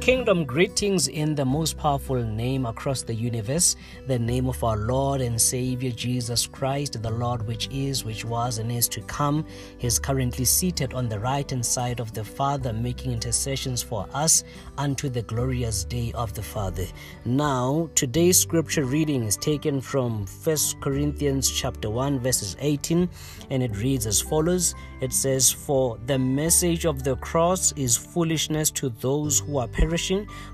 Kingdom greetings in the most powerful name across the universe, the name of our Lord and Savior Jesus Christ, the Lord which is, which was, and is to come. He is currently seated on the right hand side of the Father, making intercessions for us unto the glorious day of the Father. Now, today's scripture reading is taken from 1 Corinthians chapter 1, verses 18, and it reads as follows. It says, For the message of the cross is foolishness to those who are perishing,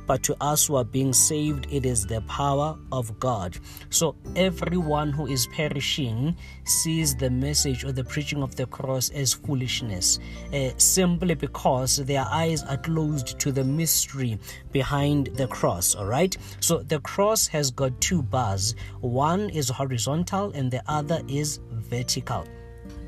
but to us who are being saved, it is the power of God. So everyone who is perishing sees the message or the preaching of the cross as foolishness, uh, simply because their eyes are closed to the mystery behind the cross. All right. So the cross has got two bars. One is horizontal, and the other is vertical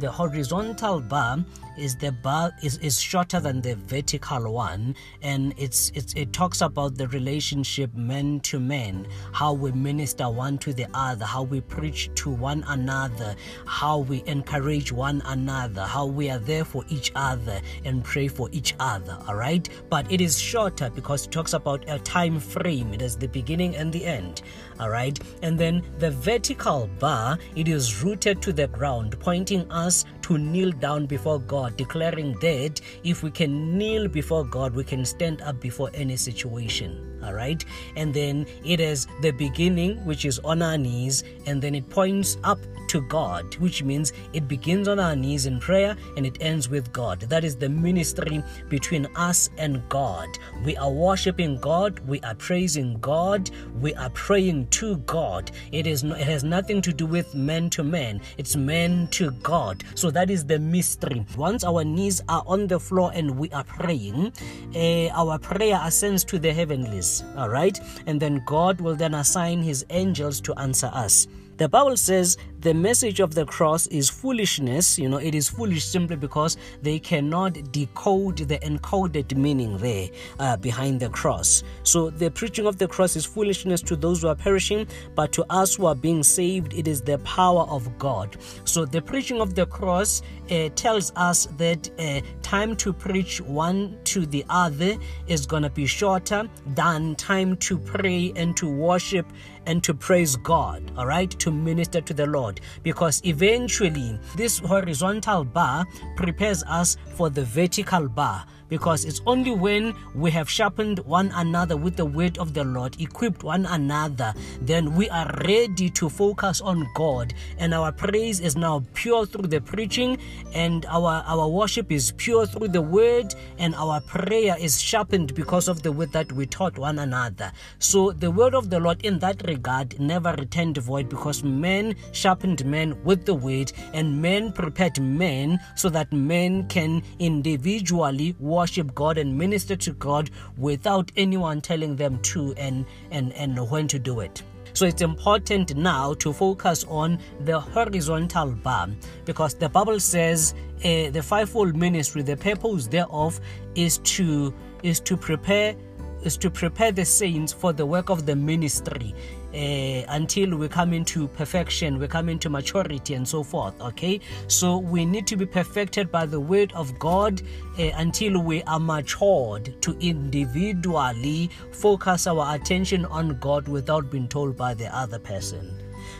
the horizontal bar is the bar is, is shorter than the vertical one and it's, it's it talks about the relationship man to man how we minister one to the other how we preach to one another how we encourage one another how we are there for each other and pray for each other all right but it is shorter because it talks about a time frame. It is the beginning and the end all right and then the vertical bar it is rooted to the ground pointing us to kneel down before God, declaring that if we can kneel before God, we can stand up before any situation. All right. And then it is the beginning, which is on our knees, and then it points up to God, which means it begins on our knees in prayer and it ends with God. That is the ministry between us and God. We are worshiping God, we are praising God, we are praying to God. It is it has nothing to do with man to man. It's man to God. So that is the mystery. Once our knees are on the floor and we are praying, uh, our prayer ascends to the heavenlies. All right, and then God will then assign His angels to answer us. The Bible says the message of the cross is foolishness. You know, it is foolish simply because they cannot decode the encoded meaning there uh, behind the cross. So the preaching of the cross is foolishness to those who are perishing, but to us who are being saved, it is the power of God. So the preaching of the cross uh, tells us that uh, time to preach one to the other is going to be shorter than time to pray and to worship and to praise God, all right, to minister to the Lord. Because eventually this horizontal bar prepares us for the vertical bar because it's only when we have sharpened one another with the word of the Lord, equipped one another, then we are ready to focus on God. And our praise is now pure through the preaching, and our, our worship is pure through the word, and our prayer is sharpened because of the word that we taught one another. So the word of the Lord in that regard never returned void because men sharpened men with the word, and men prepared men so that men can individually worship God and minister to God without anyone telling them to and, and, and when to do it. So it's important now to focus on the horizontal bar because the Bible says uh, the fivefold ministry, the purpose thereof is to is to prepare is to prepare the saints for the work of the ministry uh, until we come into perfection, we come into maturity, and so forth. Okay, so we need to be perfected by the word of God uh, until we are matured to individually focus our attention on God without being told by the other person.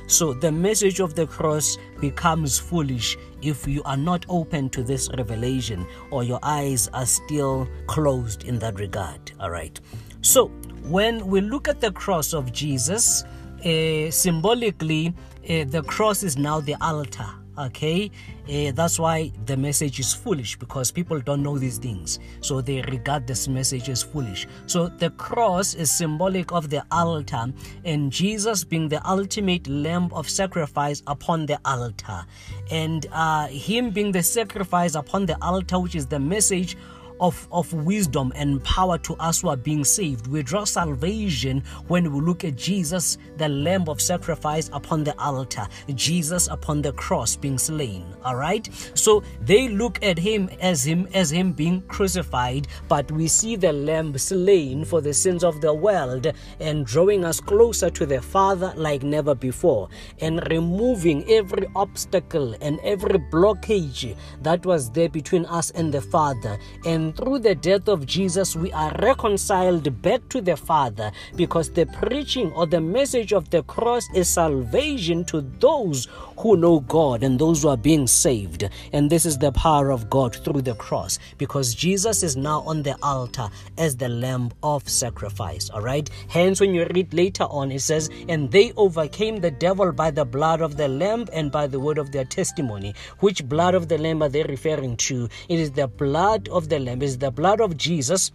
So the message of the cross becomes foolish if you are not open to this revelation or your eyes are still closed in that regard. All right. So when we look at the cross of Jesus, uh, symbolically, uh, the cross is now the altar. Okay, uh, that's why the message is foolish because people don't know these things, so they regard this message as foolish. So the cross is symbolic of the altar, and Jesus being the ultimate lamb of sacrifice upon the altar, and uh, Him being the sacrifice upon the altar, which is the message of, of wisdom and power to us who are being saved. We draw salvation when we look at Jesus, the Lamb of sacrifice upon the altar, Jesus upon the cross being slain. All right. So they look at him as him as him being crucified, but we see the Lamb slain for the sins of the world and drawing us closer to the Father like never before, and removing every obstacle and every blockage that was there between us and the Father. And Through the death of Jesus, we are reconciled back to the Father because the preaching or the message of the cross is salvation to those who know God and those who are being saved. And this is the power of God through the cross because Jesus is now on the altar as the lamb of sacrifice. All right. Hence, when you read later on, it says, And they overcame the devil by the blood of the lamb and by the word of their testimony. Which blood of the lamb are they referring to? It is the blood of the lamb, is the blood of Jesus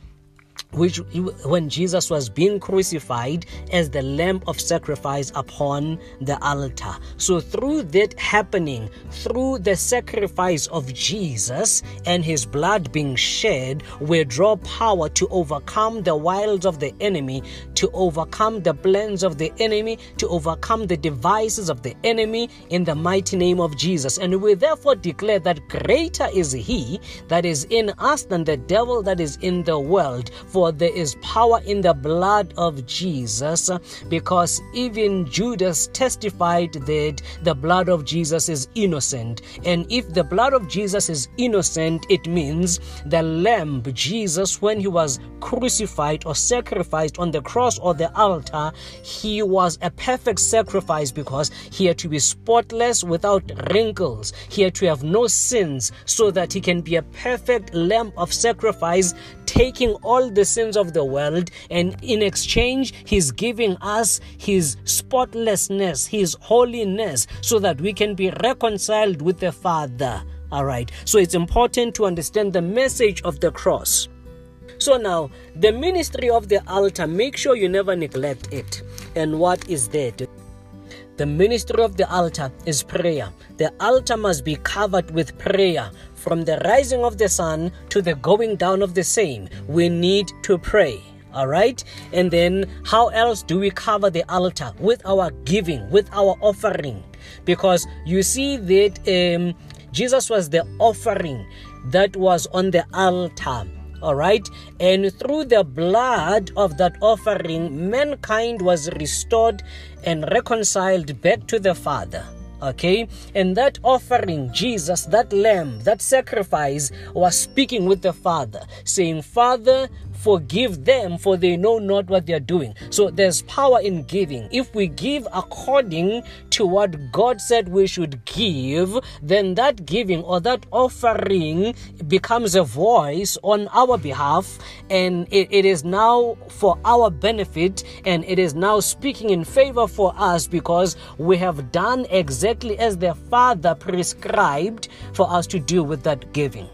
which when Jesus was being crucified as the lamb of sacrifice upon the altar. So through that happening, through the sacrifice of Jesus and his blood being shed, we draw power to overcome the wiles of the enemy, to overcome the plans of the enemy, to overcome the devices of the enemy in the mighty name of Jesus. And we therefore declare that greater is he that is in us than the devil that is in the world. For for there is power in the blood of Jesus, because even Judas testified that the blood of Jesus is innocent. And if the blood of Jesus is innocent, it means the Lamb, Jesus, when he was crucified or sacrificed on the cross or the altar, he was a perfect sacrifice because he had to be spotless without wrinkles. He had to have no sins so that he can be a perfect lamb of sacrifice, taking all the sins of the world, and in exchange, He's giving us His spotlessness, His holiness, so that we can be reconciled with the Father. All right, so it's important to understand the message of the cross. So now, the ministry of the altar, make sure you never neglect it. And what is that? The ministry of the altar is prayer. The altar must be covered with prayer from the rising of the sun to the going down of the same. We need to pray. All right. And then, how else do we cover the altar? With our giving, with our offering. Because you see that um, Jesus was the offering that was on the altar all right and through the blood of that offering mankind was restored and reconciled back to the father okay? And that offering jesus that lamb that sacrifice was speaking with the father saying father forgive them for they know not what they are doing. So there's power in giving. If we give according to what God said we should give, then that giving or that offering becomes a voice on our behalf and it, it is now for our benefit and it is now speaking in favor for us because we have done exactly as the Father prescribed for us to do with that giving.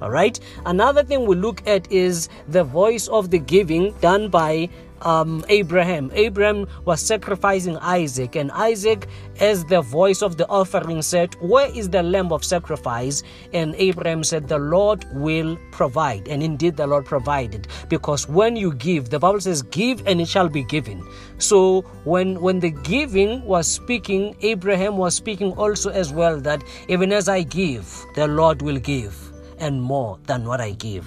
All right. Another thing we look at is the voice of the giving done by um, Abraham. Abraham was sacrificing Isaac, and Isaac, as the voice of the offering, said, Where is the lamb of sacrifice? And Abraham said, The Lord will provide. And indeed, the Lord provided. Because when you give, the Bible says, Give and it shall be given. So when, when the giving was speaking, Abraham was speaking also as well that even as I give, the Lord will give and more than what I give.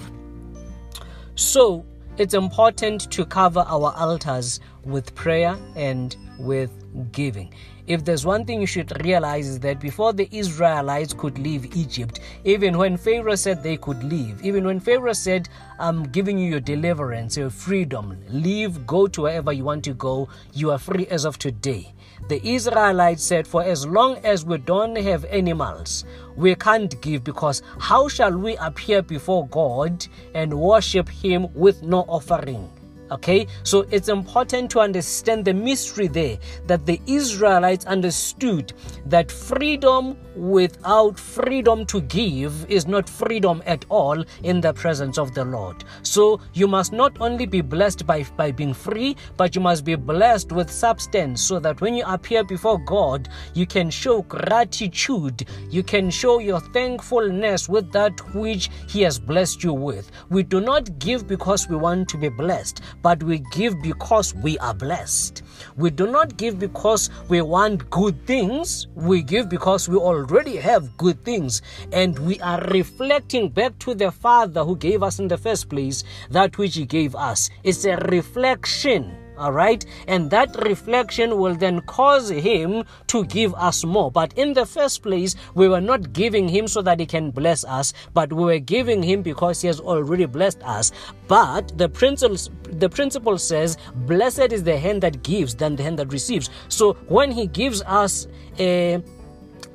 So it's important to cover our altars with prayer and with giving. If there's one thing you should realize is that before the Israelites could leave Egypt, even when Pharaoh said they could leave, even when Pharaoh said, I'm giving you your deliverance, your freedom, leave, go to wherever you want to go, you are free as of today. The Israelites said, For as long as we don't have animals, we can't give because how shall we appear before God and worship Him with no offering? Okay, so it's important to understand the mystery there that the Israelites understood that freedom without freedom to give is not freedom at all in the presence of the Lord. So you must not only be blessed by, by being free, but you must be blessed with substance so that when you appear before God, you can show gratitude, you can show your thankfulness with that which He has blessed you with. We do not give because we want to be blessed but we give because we are blessed. We do not give because we want good things, we give because we already have good things, and we are reflecting back to the Father who gave us in the first place that which He gave us. It's a reflection all right? And that reflection will then cause him to give us more. But in the first place, we were not giving him so that he can bless us, but we were giving him because he has already blessed us. But the principle, the principle says, blessed is the hand that gives than the hand that receives. So when he gives us a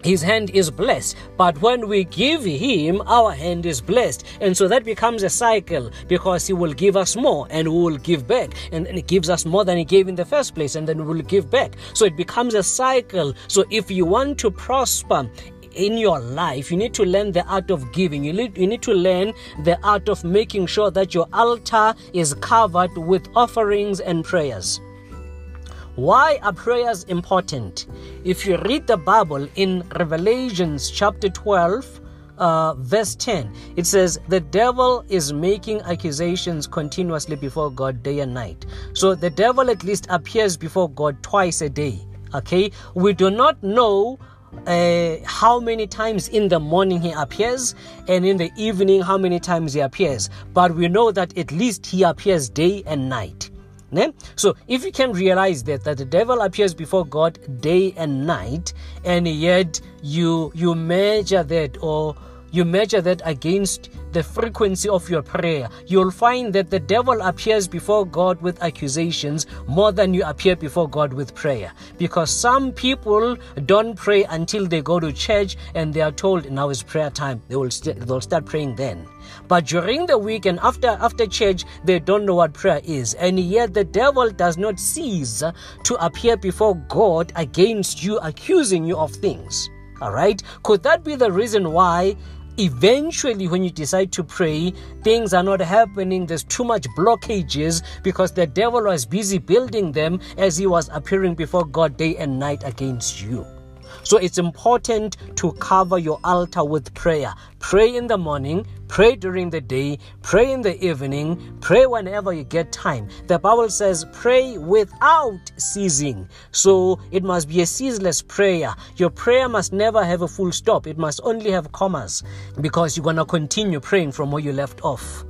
his hand is blessed. But when we give him, our hand is blessed. And so that becomes a cycle because he will give us more and we will give back. And, and he gives us more than he gave in the first place, and then we will give back. So it becomes a cycle. So if you want to prosper, in your life, you need to learn the art of giving. You need, you need to learn the art of making sure that your altar is covered with offerings and prayers. Why are prayers important? If you read the Bible in Revelations chapter 12, uh, verse 10, it says, The devil is making accusations continuously before God day and night. So the devil at least appears before God twice a day. Okay? We do not know uh, how many times in the morning he appears and in the evening how many times he appears, but we know that at least he appears day and night. Ne? So if you can realize that that the devil appears before God day and night, and yet you you measure that or you measure that against the frequency of your prayer, you'll find that the devil appears before God with accusations more than you appear before God with prayer. Because some people don't pray until they go to church and they are told now is prayer time. They will st- they'll start praying then. But during the week and after after church, they don't know what prayer is. And yet the devil does not cease to appear before God against you, accusing you of things. All right? Could that be the reason why eventually when you decide to pray things are not happening. There's too much blockages because the devil was busy building them as he was appearing before god day and night against you so it's important to cover your altar with prayer. Pray in the morning, pray during the day, pray in the evening, pray whenever you get time. The Bible says, pray without ceasing. So it must be a ceaseless prayer. Your prayer must never have a full stop, it must only have commas because you're going to continue praying from where you left off.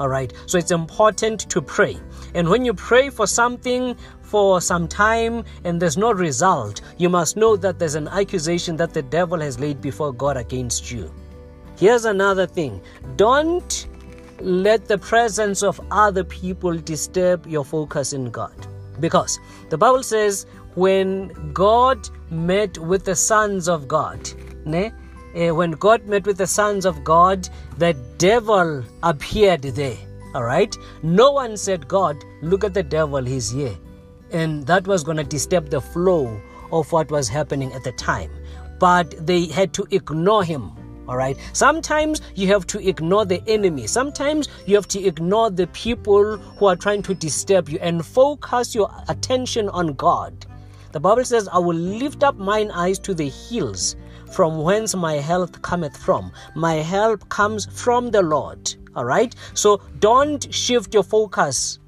All right. So it's important to pray. And when you pray for something for some time and there's no result, you must know that there's an accusation that the devil has laid before God against you. Here's another thing don't let the presence of other people disturb your focus in God. Because the Bible says when God met with the sons of God, ne, uh, when God met with the sons of God, the devil appeared there. All right? No one said, God, look at the devil, he's here. And that was going to disturb the flow of what was happening at the time. But they had to ignore him. All right. Sometimes you have to ignore the enemy. Sometimes you have to ignore the people who are trying to disturb you and focus your attention on God. The Bible says, I will lift up mine eyes to the hills from whence my help cometh from. My help comes from the Lord. All right. So don't shift your focus.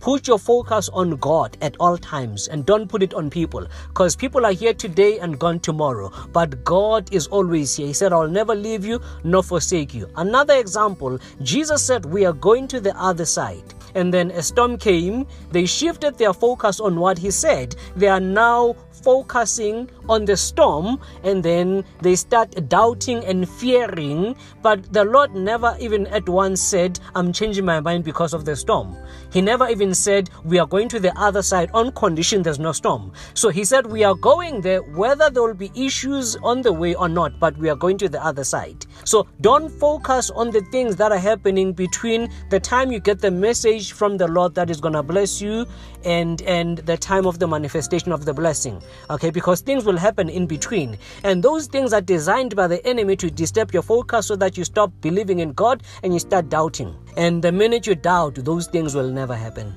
Put your focus on God at all times and don't put it on people because people are here today and gone tomorrow. But God is always here. He said, I'll never leave you nor forsake you. Another example, Jesus said, We are going to the other side and then a storm came, they shifted their focus on what he said. They are now focusing on the storm and then they start doubting and fearing. But the Lord never even at once said, I'm changing my mind because of the storm. He never even said, We are going to the other side on condition there's no storm. So he said, We are going there whether there will be issues on the way or not, but we are going to the other side. So don't focus on the things that are happening between the time you get the message from the Lord that is going to bless you and and the time of the manifestation of the blessing okay because things will happen in between. And those things are designed by the enemy to disturb your focus so that you stop believing in god and you start doubting. And the minute you doubt those things will never happen.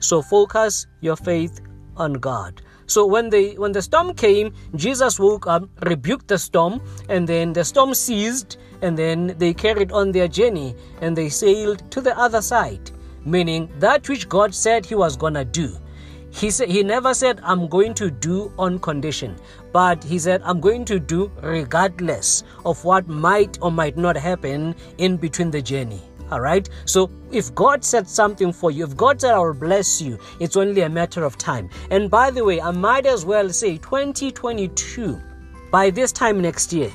So focus your faith on god. So when the when the storm came jesus woke up rebuked the storm and then the storm ceased and then they carried on their journey and they sailed to the other side meaning that which god said he was gonna do he said he never said i'm going to do on condition but he said i'm going to do regardless of what might or might not happen in between the journey All right. So if God said something for you, if God said I will bless you, it's only a matter of time. And by the way, I might as well say 2022, by this time next year,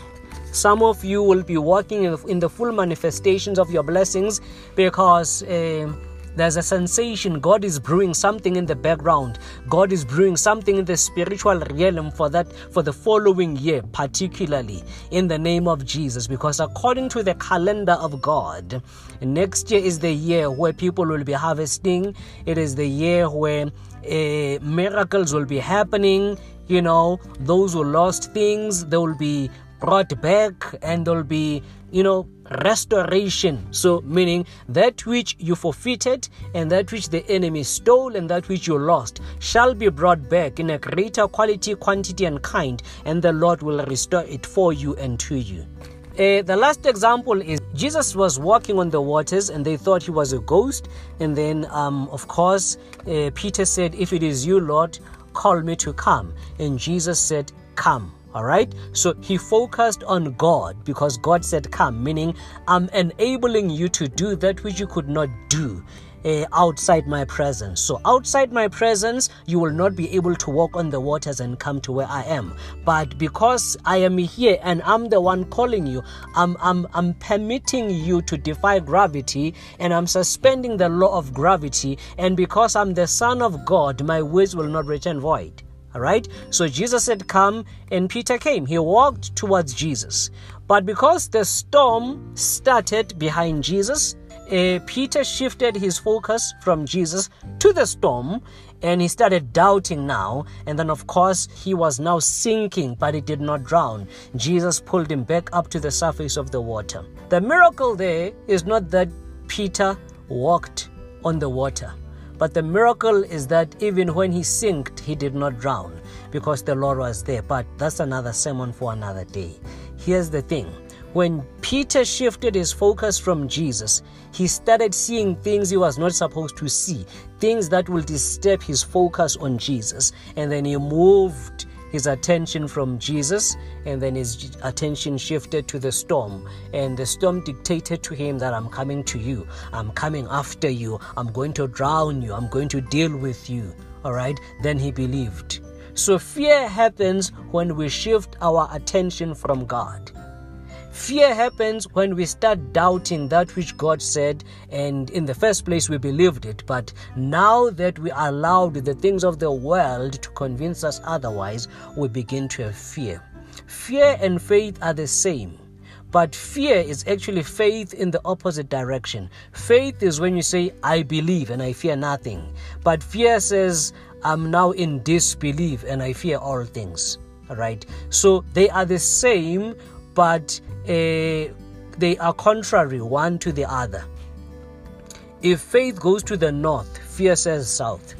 some of you will be walking in the full manifestations of your blessings because. Uh, there's a sensation God is brewing something in the background. God is brewing something in the spiritual realm for that for the following year, particularly in the name of Jesus. Because according to the calendar of God, next year is the year where people will be harvesting. It is the year where uh, miracles will be happening. You know, those who lost things, they will be brought back and there'll be, you know, restoration. So, meaning that which you forfeited and that which the enemy stole and that which you lost shall be brought back in a greater quality, quantity, and kind, and the Lord will restore it for you and to you. Uh, the last example is Jesus was walking on the waters and they thought he was a ghost. And then, um, of course, uh, Peter said, If it is you, Lord, call me to come. And Jesus said, Come. All right. So he focused on God because God said, Come, meaning I'm enabling you to do that which you could not do. Uh, outside my presence. So, outside my presence, you will not be able to walk on the waters and come to where I am. But because I am here and I'm the one calling you, I'm, I'm, I'm permitting you to defy gravity and I'm suspending the law of gravity. And because I'm the Son of God, my words will not return void. All right. So Jesus said, Come, and Peter came. He walked towards Jesus. But because the storm started behind Jesus, uh, Peter shifted his focus from Jesus to the storm and he started doubting now. And then, of course, he was now sinking, but he did not drown. Jesus pulled him back up to the surface of the water. The miracle there is not that Peter walked on the water. But the miracle is that even when he sinked, he did not drown because the Lord was there. But that's another sermon for another day. Here's the thing when Peter shifted his focus from Jesus, he started seeing things he was not supposed to see, things that will disturb his focus on Jesus. And then he moved his attention from Jesus, and then his attention shifted to the storm. And the storm dictated to him that I'm coming to you, I'm coming after you, I'm going to drown you, I'm going to deal with you. All right, then he believed. So fear happens when we shift our attention from God. Fear happens when we start doubting that which God said, and in the first place we believed it. But now that we allowed the things of the world to convince us otherwise, we begin to have fear. Fear and faith are the same. But fear is actually faith in the opposite direction. Faith is when you say, I believe and I fear nothing. But fear says, I'm now in disbelief and I fear all things. All right. So they are the same, but they are contrary one to the other. If faith goes to the north, fear says south.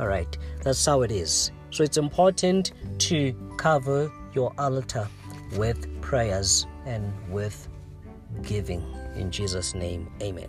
All right, that's how it is. So it's important to cover your altar with prayers and with giving. In Jesus' name, amen.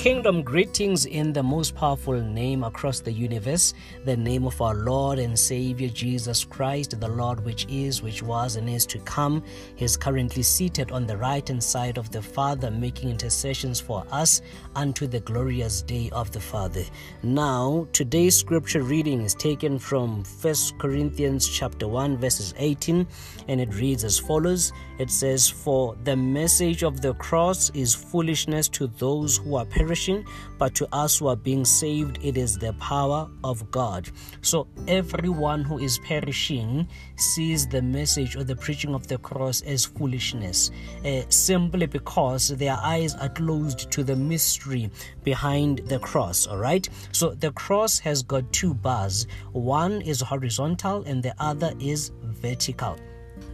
Kingdom greetings in the most powerful name across the universe, the name of our Lord and Savior Jesus Christ, the Lord which is, which was, and is to come. He is currently seated on the right hand side of the Father, making intercessions for us unto the glorious day of the Father. Now, today's scripture reading is taken from 1 Corinthians chapter 1, verses 18, and it reads as follows. It says, For the message of the cross is foolishness to those who are perishing perishing, but to us who are being saved, it is the power of God. So everyone who is perishing sees the message or the preaching of the cross as foolishness, uh, simply because their eyes are closed to the mystery behind the cross. All right. So the cross has got two bars. One is horizontal and the other is vertical.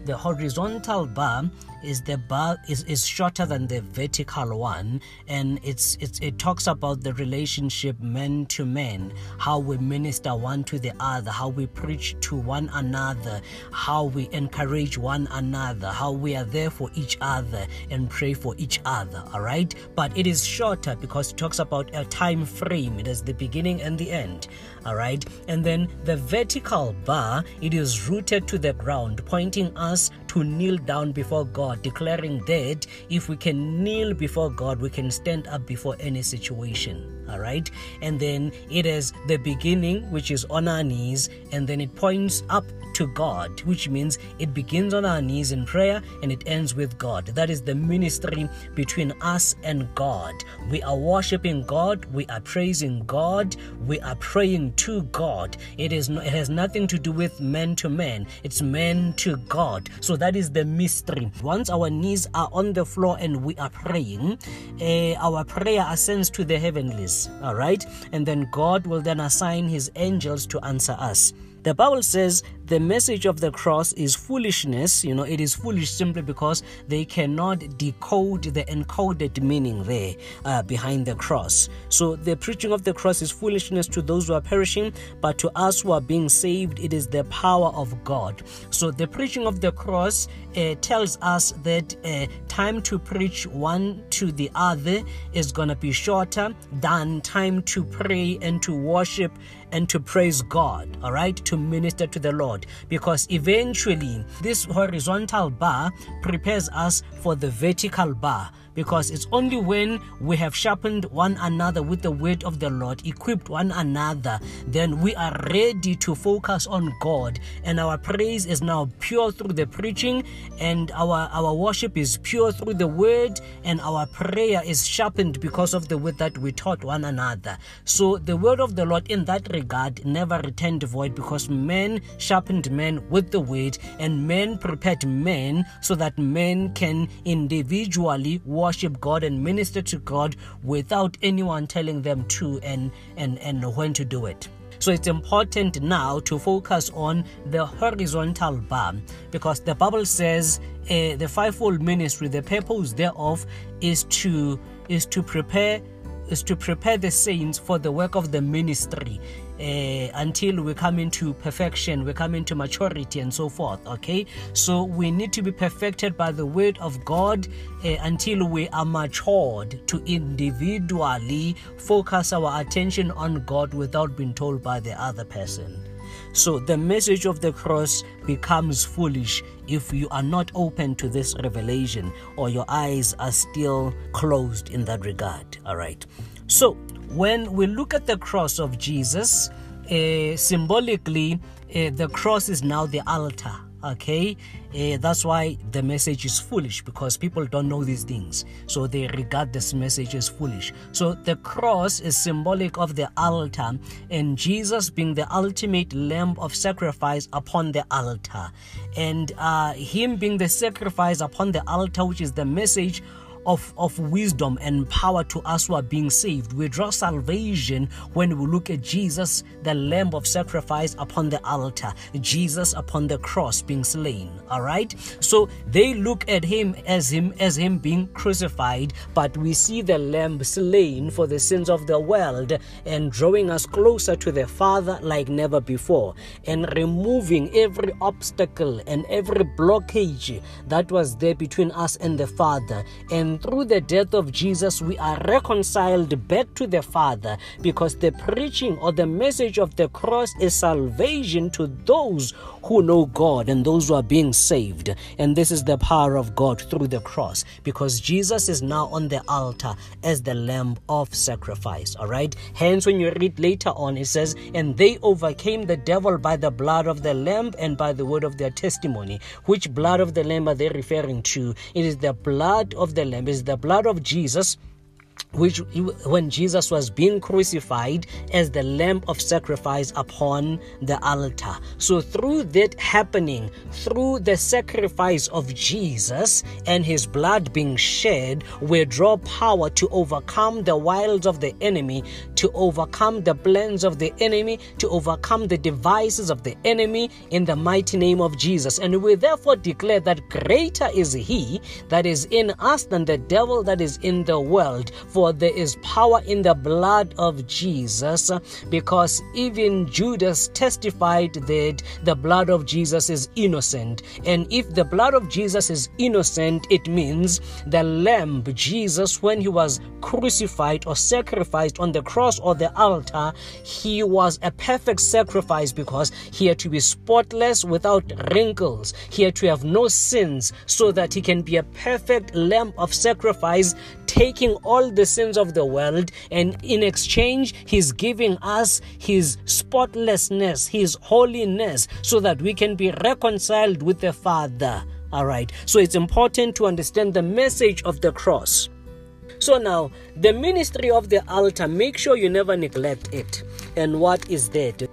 the horizontal bar is the bar is, is shorter than the vertical one and it's, it's it talks about the relationship men to men how we minister one to the other how we preach to one another how we encourage one another how we are there for each other and pray for each other all right? But it is shorter because it talks about a time frame. It is the beginning and the end all right? And then the vertical bar it is rooted to the ground pointing us to kneel down before God, declaring that if we can kneel before God, we can stand up before any situation. All right. And then it is the beginning, which is on our knees, and then it points up to God, which means it begins on our knees in prayer and it ends with God. That is the ministry between us and God. We are worshiping God, we are praising God, we are praying to God. It is it has nothing to do with man to man. It's man to God. So that is the mystery. Once our knees are on the floor and we are praying, uh, our prayer ascends to the heavenlies. All right, and then God will then assign His angels to answer us. The Bible says the message of the cross is foolishness. You know, it is foolish simply because they cannot decode the encoded meaning there uh, behind the cross. So the preaching of the cross is foolishness to those who are perishing, but to us who are being saved, it is the power of God. So the preaching of the cross uh, tells us that uh, time to preach one to the other is going to be shorter than time to pray and to worship and to praise God, all right, to minister to the Lord. Because eventually, this horizontal bar prepares us for the vertical bar because it's only when we have sharpened one another with the word of the Lord, equipped one another, then we are ready to focus on God. And our praise is now pure through the preaching, and our, our worship is pure through the word, and our prayer is sharpened because of the word that we taught one another. So the word of the Lord in that regard never returned void because men sharpened men with the word, and men prepared men so that men can individually work worship God and minister to God without anyone telling them to and, and, and when to do it. So it's important now to focus on the horizontal bar because the Bible says uh, the fivefold ministry, the purpose thereof is to is to prepare is to prepare the saints for the work of the ministry uh, until we come into perfection, we come into maturity, and so forth. Okay, so we need to be perfected by the word of God uh, until we are matured to individually focus our attention on God without being told by the other person. So the message of the cross becomes foolish if you are not open to this revelation or your eyes are still closed in that regard. All right. So when we look at the cross of Jesus, uh, symbolically, uh, the cross is now the altar. Okay, uh, that's why the message is foolish because people don't know these things, so they regard this message as foolish. So the cross is symbolic of the altar, and Jesus being the ultimate lamb of sacrifice upon the altar, and uh, Him being the sacrifice upon the altar, which is the message of, of wisdom and power to us who are being saved. We draw salvation when we look at Jesus, the Lamb of sacrifice upon the altar, Jesus upon the cross being slain. All right. So they look at him as him as him being crucified, but we see the Lamb slain for the sins of the world and drawing us closer to the Father like never before, and removing every obstacle and every blockage that was there between us and the Father and through the death of Jesus, we are reconciled back to the Father because the preaching or the message of the cross is salvation to those who know God and those who are being saved. And this is the power of God through the cross because Jesus is now on the altar as the Lamb of sacrifice. All right. Hence, when you read later on, it says, And they overcame the devil by the blood of the Lamb and by the word of their testimony. Which blood of the Lamb are they referring to? It is the blood of the Lamb is the blood of Jesus which when Jesus was being crucified as the lamb of sacrifice upon the altar. So through that happening, through the sacrifice of Jesus and his blood being shed, we draw power to overcome the wiles of the enemy to overcome the plans of the enemy, to overcome the devices of the enemy in the mighty name of Jesus. And we therefore declare that greater is he that is in us than the devil that is in the world. For there is power in the blood of Jesus, because even Judas testified that the blood of Jesus is innocent. And if the blood of Jesus is innocent, it means the Lamb, Jesus, when he was crucified or sacrificed on the cross or the altar, he was a perfect sacrifice because he had to be spotless without wrinkles. He had to have no sins so that he can be a perfect lamb of sacrifice, taking all the sins of the world. And in exchange, he's giving us his spotlessness, his holiness, so that we can be reconciled with the Father. All right. So it's important to understand the message of the cross. So now, the ministry of the altar, make sure you never neglect it. And what is that?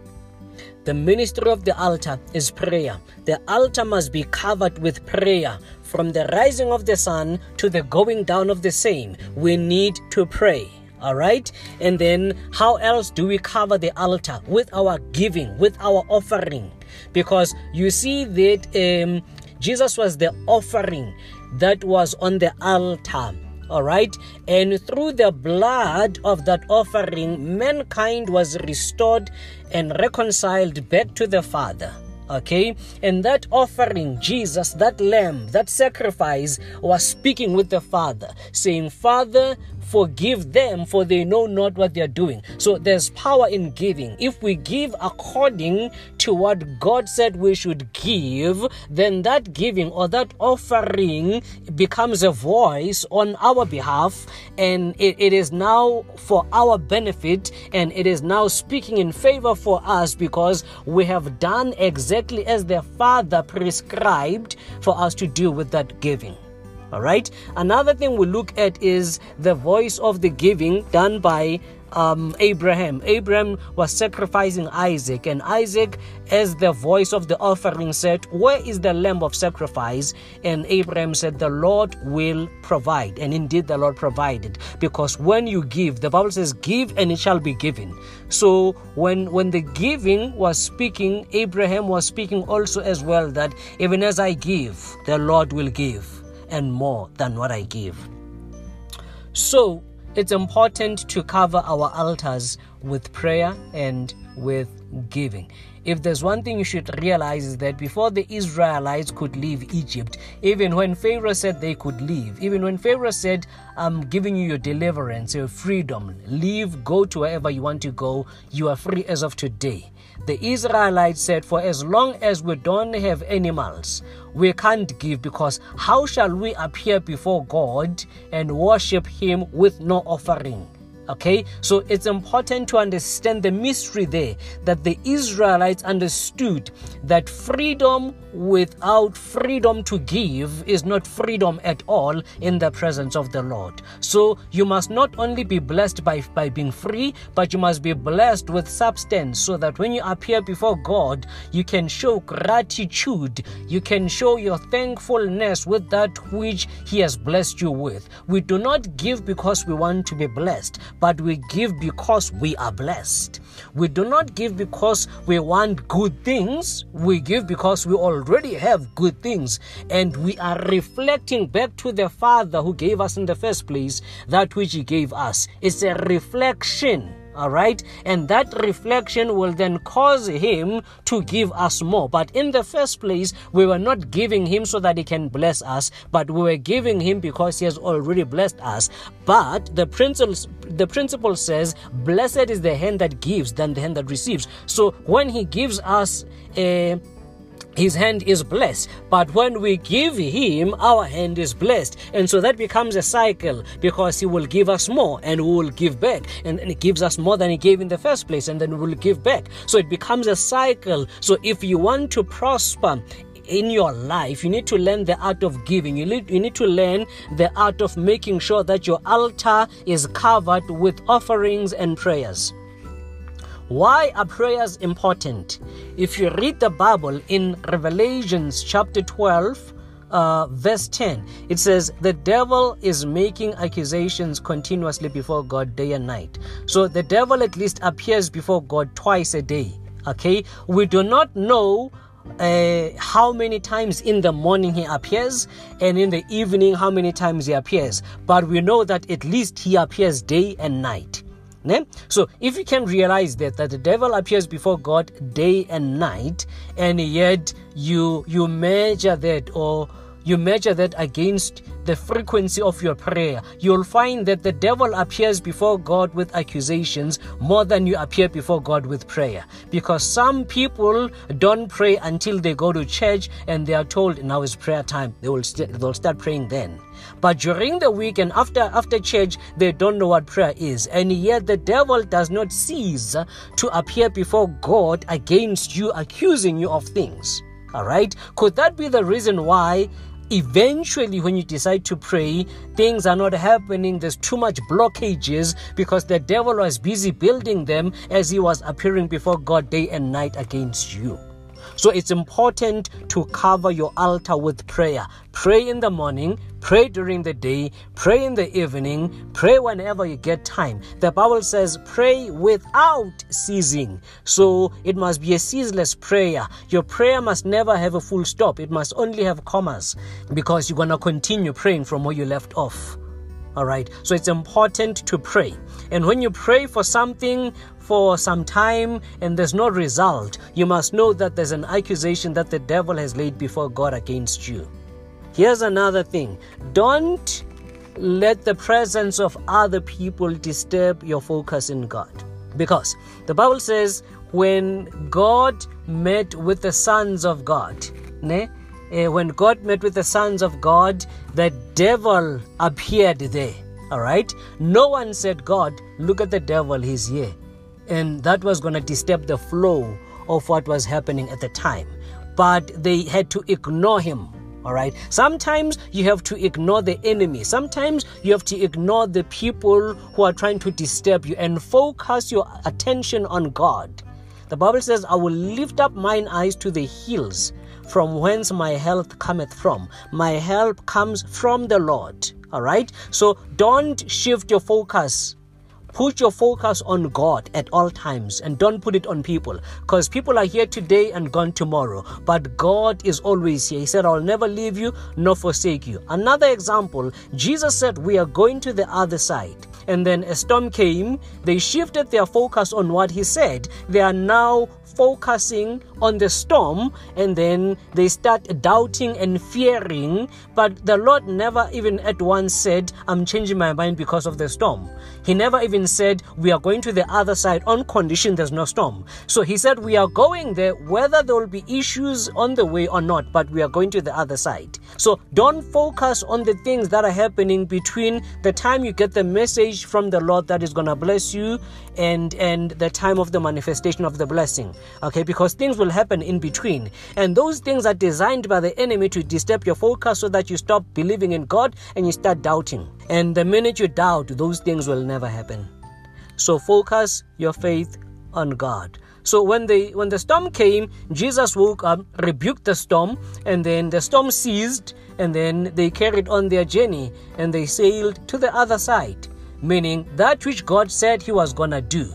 The ministry of the altar is prayer. The altar must be covered with prayer. From the rising of the sun to the going down of the same, we need to pray. All right. And then, how else do we cover the altar? With our giving, with our offering. Because you see that um, Jesus was the offering that was on the altar all right? And through the blood of that offering mankind was restored and reconciled back to the father. Okay? And that offering jesus that lamb that sacrifice was speaking with the father saying father forgive them for they know not what they are doing. So there's power in giving. If we give according to what God said we should give, then that giving or that offering becomes a voice on our behalf and it, it is now for our benefit and it is now speaking in favor for us because we have done exactly as the Father prescribed for us to do with that giving. All right. Another thing we look at is the voice of the giving done by um, Abraham. Abraham was sacrificing Isaac, and Isaac, as the voice of the offering, said, Where is the lamb of sacrifice? And Abraham said, The Lord will provide. And indeed, the Lord provided. Because when you give, the Bible says, Give and it shall be given. So when, when the giving was speaking, Abraham was speaking also as well that even as I give, the Lord will give and more than what I give. So it's important to cover our altars with prayer and with giving. If there's one thing you should realize is that before the Israelites could leave Egypt, even when Pharaoh said they could leave, even when Pharaoh said, I'm giving you your deliverance, your freedom, leave, go to wherever you want to go, you are free as of today. The Israelites said, For as long as we don't have animals, we can't give because how shall we appear before God and worship Him with no offering? Okay, so it's important to understand the mystery there that the Israelites understood that freedom without freedom to give is not freedom at all in the presence of the Lord. So you must not only be blessed by, by being free, but you must be blessed with substance so that when you appear before God, you can show gratitude, you can show your thankfulness with that which He has blessed you with. We do not give because we want to be blessed but we give because we are blessed. We do not give because we want good things, we give because we already have good things, and we are reflecting back to the Father who gave us in the first place that which He gave us. It's a reflection all right and that reflection will then cause him to give us more. But in the first place we were not giving him so that he can bless us but we were giving him because he has already blessed us. But the principle the principle says blessed is the hand that gives than the hand that receives. So when he gives us a his hand is blessed. But when we give him, our hand is blessed. And so that becomes a cycle because he will give us more and we will give back. And, and he gives us more than he gave in the first place and then we will give back. So it becomes a cycle. So if you want to prosper, in your life, you need to learn the art of giving. You need, you need to learn the art of making sure that your altar is covered with offerings and prayers. Why are prayers important? If you read the Bible in Revelations chapter 12, uh, verse 10, it says, The devil is making accusations continuously before God day and night. So the devil at least appears before God twice a day. Okay? We do not know uh, how many times in the morning he appears and in the evening how many times he appears. But we know that at least he appears day and night. Ne? So if you can realize that that the devil appears before God day and night, and yet you you measure that or you measure that against the frequency of your prayer, you'll find that the devil appears before God with accusations more than you appear before God with prayer. Because some people don't pray until they go to church and they are told now is prayer time. They will st- they'll start praying then. But during the week and after after church, they don't know what prayer is. And yet the devil does not cease to appear before God against you, accusing you of things. All right? Could that be the reason why eventually when you decide to pray things are not happening. There's too much blockages because the devil was busy building them as he was appearing before god day and night against you so it's important to cover your altar with prayer. Pray in the morning, pray during the day, pray in the evening, pray whenever you get time. The Bible says, pray without ceasing. So it must be a ceaseless prayer. Your prayer must never have a full stop, it must only have commas because you're going to continue praying from where you left off. All right. So it's important to pray. And when you pray for something for some time and there's no result, you must know that there's an accusation that the devil has laid before God against you. Here's another thing don't let the presence of other people disturb your focus in God. Because the Bible says when God met with the sons of God, ne, uh, when God met with the sons of God, the devil appeared there. All right? No one said, God, look at the devil, he's here. And that was going to disturb the flow of what was happening at the time. But they had to ignore him. All right. Sometimes you have to ignore the enemy. Sometimes you have to ignore the people who are trying to disturb you and focus your attention on God. The Bible says, I will lift up mine eyes to the hills from whence my health cometh from. My help comes from the Lord. All right? So don't shift your focus Put your focus on God at all times and don't put it on people because people are here today and gone tomorrow. But God is always here. He said, I'll never leave you nor forsake you. Another example, Jesus said, We are going to the other side. And then a storm came. They shifted their focus on what he said. They are now focusing on the storm and then they start doubting and fearing. But the Lord never even at once said, I'm changing my mind because of the storm. He never even said, We are going to the other side on condition there's no storm. So he said, We are going there whether there will be issues on the way or not, but we are going to the other side. So don't focus on the things that are happening between the time you get the message from the Lord that is going to bless you and and the time of the manifestation of the blessing. Okay, because things will happen in between. And those things are designed by the enemy to disturb your focus so that you stop believing in God and you start doubting. And the minute you doubt, those things will never happen. So focus your faith on God. So when the when the storm came, Jesus woke up, rebuked the storm, and then the storm ceased, and then they carried on their journey and they sailed to the other side. Meaning that which God said he was gonna do.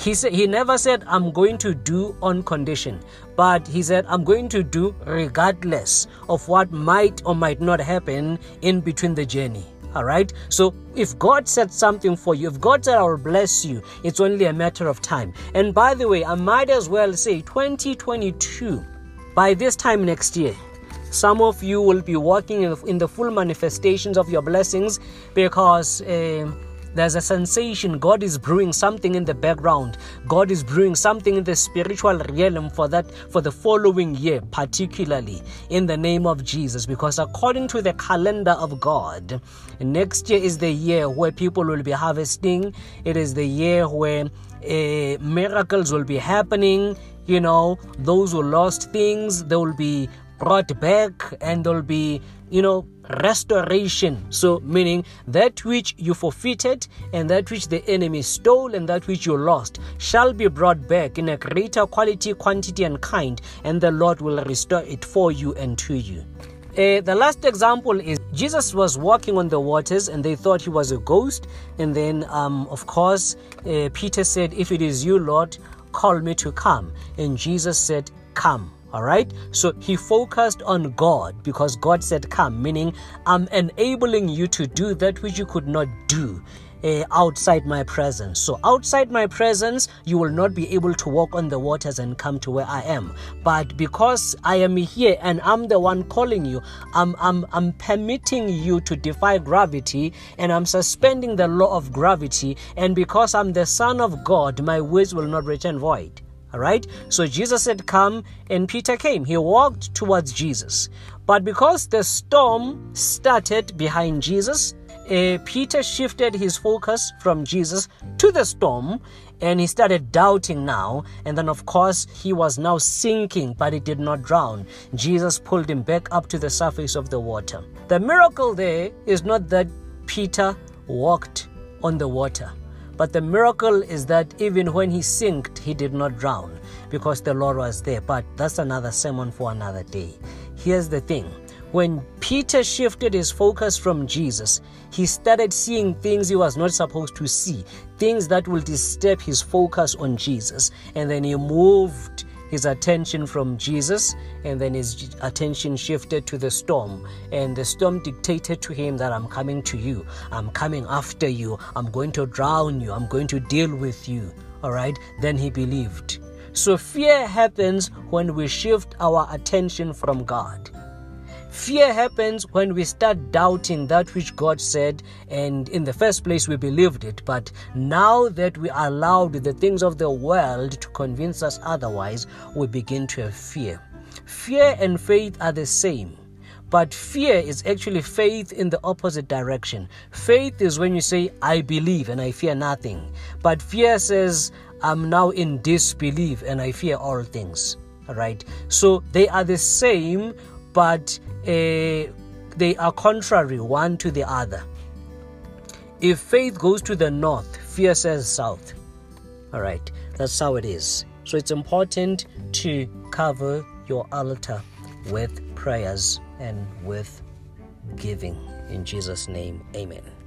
He said he never said I'm going to do on condition, but he said I'm going to do regardless of what might or might not happen in between the journey. All right. So if God said something for you, if God said I will bless you, it's only a matter of time. And by the way, I might as well say 2022, by this time next year, some of you will be walking in the full manifestations of your blessings because. Uh, there's a sensation God is brewing something in the background. God is brewing something in the spiritual realm for that for the following year, particularly in the name of Jesus. Because according to the calendar of God, next year is the year where people will be harvesting. It is the year where uh, miracles will be happening. You know, those who lost things, they will be brought back and there'll be, you know, restoration. So, meaning that which you forfeited and that which the enemy stole and that which you lost shall be brought back in a greater quality, quantity, and kind, and the Lord will restore it for you and to you. Uh, the last example is Jesus was walking on the waters and they thought he was a ghost. And then, um, of course, uh, Peter said, If it is you, Lord, call me to come. And Jesus said, Come. All right. So he focused on God because God said, Come, meaning I'm enabling you to do that which you could not do uh, outside my presence. So, outside my presence, you will not be able to walk on the waters and come to where I am. But because I am here and I'm the one calling you, I'm, I'm, I'm permitting you to defy gravity and I'm suspending the law of gravity. And because I'm the Son of God, my words will not return void. All right. So Jesus said, Come, and Peter came. He walked towards Jesus. But because the storm started behind Jesus, uh, Peter shifted his focus from Jesus to the storm and he started doubting now. And then, of course, he was now sinking, but he did not drown. Jesus pulled him back up to the surface of the water. The miracle there is not that Peter walked on the water. But the miracle is that even when he sinked, he did not drown because the Lord was there. But that's another sermon for another day. Here's the thing when Peter shifted his focus from Jesus, he started seeing things he was not supposed to see, things that will disturb his focus on Jesus. And then he moved his attention from Jesus, and then his attention shifted to the storm. And the storm dictated to him that I'm coming to you, I'm coming after you, I'm going to drown you, I'm going to deal with you. All right, then he believed. So fear happens when we shift our attention from God. Fear happens when we start doubting that which God said, and in the first place we believed it. But now that we allowed the things of the world to convince us otherwise, we begin to have fear. Fear and faith are the same. But fear is actually faith in the opposite direction. Faith is when you say, I believe and I fear nothing. But fear says, I'm now in disbelief and I fear all things. Right. So they are the same, but uh, they are contrary one to the other. If faith goes to the north, fear says south. All right, that's how it is. So it's important to cover your altar with prayers and with giving. In Jesus' name, amen.